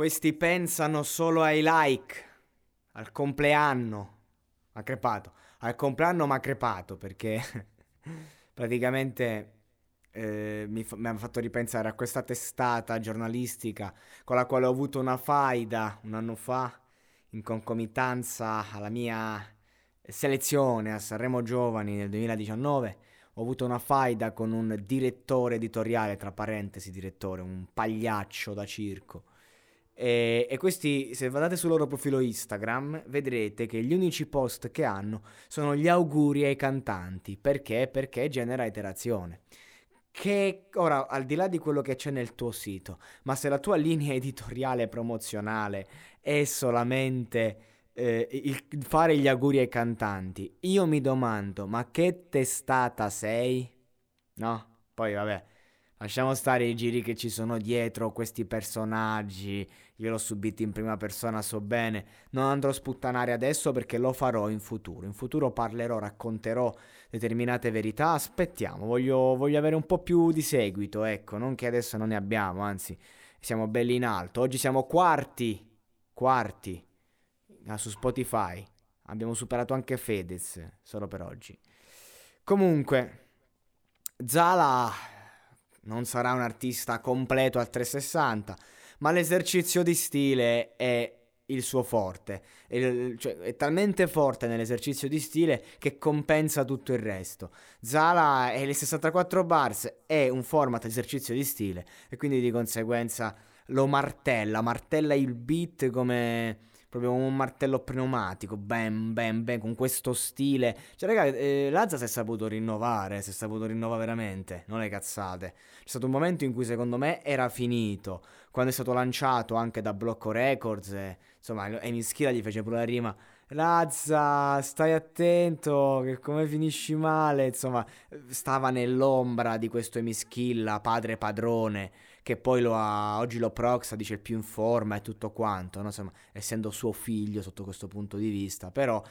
Questi pensano solo ai like, al compleanno. Ha crepato. Al compleanno ma crepato perché praticamente eh, mi, fa- mi ha fatto ripensare a questa testata giornalistica con la quale ho avuto una faida un anno fa in concomitanza alla mia selezione a Sanremo Giovani nel 2019. Ho avuto una faida con un direttore editoriale, tra parentesi direttore, un pagliaccio da circo. E, e questi, se andate sul loro profilo Instagram, vedrete che gli unici post che hanno sono gli auguri ai cantanti. Perché? Perché genera iterazione. Che ora, al di là di quello che c'è nel tuo sito, ma se la tua linea editoriale promozionale è solamente eh, il fare gli auguri ai cantanti, io mi domando, ma che testata sei? No? Poi vabbè, lasciamo stare i giri che ci sono dietro questi personaggi, io l'ho subito in prima persona, so bene, non andrò a sputtanare adesso perché lo farò in futuro, in futuro parlerò, racconterò determinate verità, aspettiamo, voglio, voglio avere un po' più di seguito, ecco, non che adesso non ne abbiamo, anzi siamo belli in alto, oggi siamo quarti, quarti ah, su Spotify, abbiamo superato anche Fedez, solo per oggi. Comunque, Zala non sarà un artista completo al 360, ma l'esercizio di stile è il suo forte. È, cioè, è talmente forte nell'esercizio di stile che compensa tutto il resto. Zala e le 64 bars è un format esercizio di stile e quindi di conseguenza lo martella, martella il beat come proprio un martello pneumatico, bam, bam, bam, con questo stile. Cioè, raga, eh, Lazza si è saputo rinnovare, si è saputo rinnovare veramente, non le cazzate. C'è stato un momento in cui secondo me era finito, quando è stato lanciato anche da Blocco Records, e, insomma, Amy Schilla gli fece pure la rima. Lazza, stai attento che come finisci male, insomma, stava nell'ombra di questo Emischilla, padre padrone, che poi lo ha, oggi lo proxa, dice il più in forma e tutto quanto, no? insomma, essendo suo figlio sotto questo punto di vista, però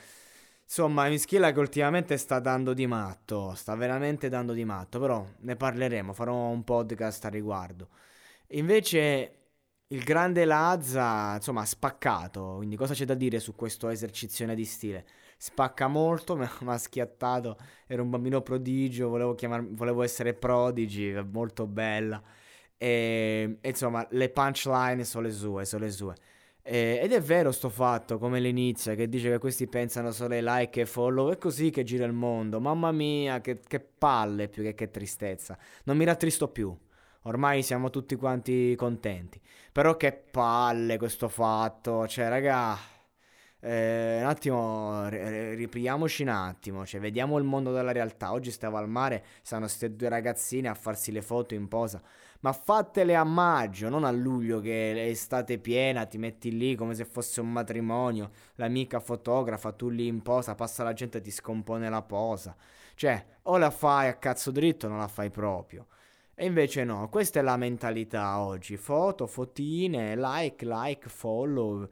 insomma Emischilla che ultimamente sta dando di matto, sta veramente dando di matto, però ne parleremo, farò un podcast a riguardo. Invece il grande Lazza, insomma, ha spaccato, quindi cosa c'è da dire su questo esercizione di stile? Spacca molto, mi ha schiattato, ero un bambino prodigio, volevo, chiamar- volevo essere prodigi, molto bella. E, e, insomma, le punchline sono le sue, sono le sue. E, ed è vero sto fatto, come l'inizia, che dice che questi pensano solo ai like e follow, è così che gira il mondo. Mamma mia, che, che palle più che, che tristezza. Non mi rattristo più. Ormai siamo tutti quanti contenti. Però che palle questo fatto. Cioè, raga, eh, un attimo, ripriamoci un attimo. Cioè, vediamo il mondo della realtà. Oggi stavo al mare, stanno queste due ragazzine a farsi le foto in posa ma fatele a maggio, non a luglio che è estate piena, ti metti lì come se fosse un matrimonio, l'amica fotografa, tu lì in posa, passa la gente e ti scompone la posa. Cioè, o la fai a cazzo dritto o non la fai proprio. E invece no, questa è la mentalità oggi. Foto, fotine, like, like, follow.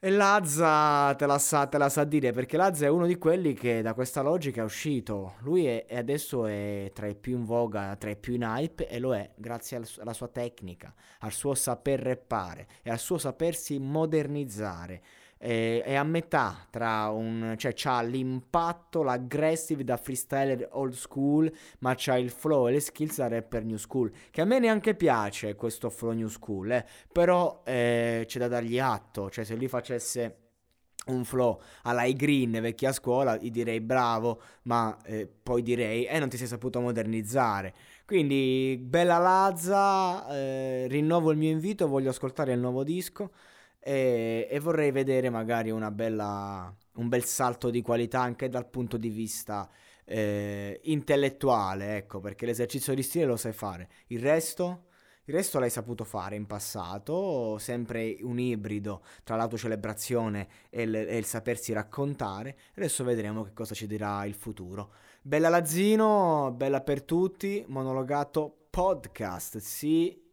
E Lazza te la, sa, te la sa dire perché Lazza è uno di quelli che da questa logica è uscito. Lui è, adesso è tra i più in voga, tra i più in hype e lo è grazie al, alla sua tecnica, al suo saper reppare e al suo sapersi modernizzare è, a metà tra un... cioè c'ha l'impatto, l'aggressive da freestyler old school, ma c'ha il flow e le skills da rapper new school, che a me neanche piace questo flow new school, eh, però eh, c'è da dargli atto, cioè se lui facesse un flow alla I Green vecchia scuola, gli direi bravo, ma eh, poi direi eh non ti sei saputo modernizzare. Quindi bella Lazza, eh, rinnovo il mio invito, voglio ascoltare il nuovo disco e, e vorrei vedere magari bella, un bel salto di qualità anche dal punto di vista eh, intellettuale, ecco, perché l'esercizio di stile lo sai fare. Il resto, Il resto l'hai saputo fare in passato, sempre un ibrido tra l'autocelebrazione e il, e il sapersi raccontare. Adesso vedremo che cosa ci dirà il futuro. Bella Lazzino, bella per tutti, monologato podcast, sì,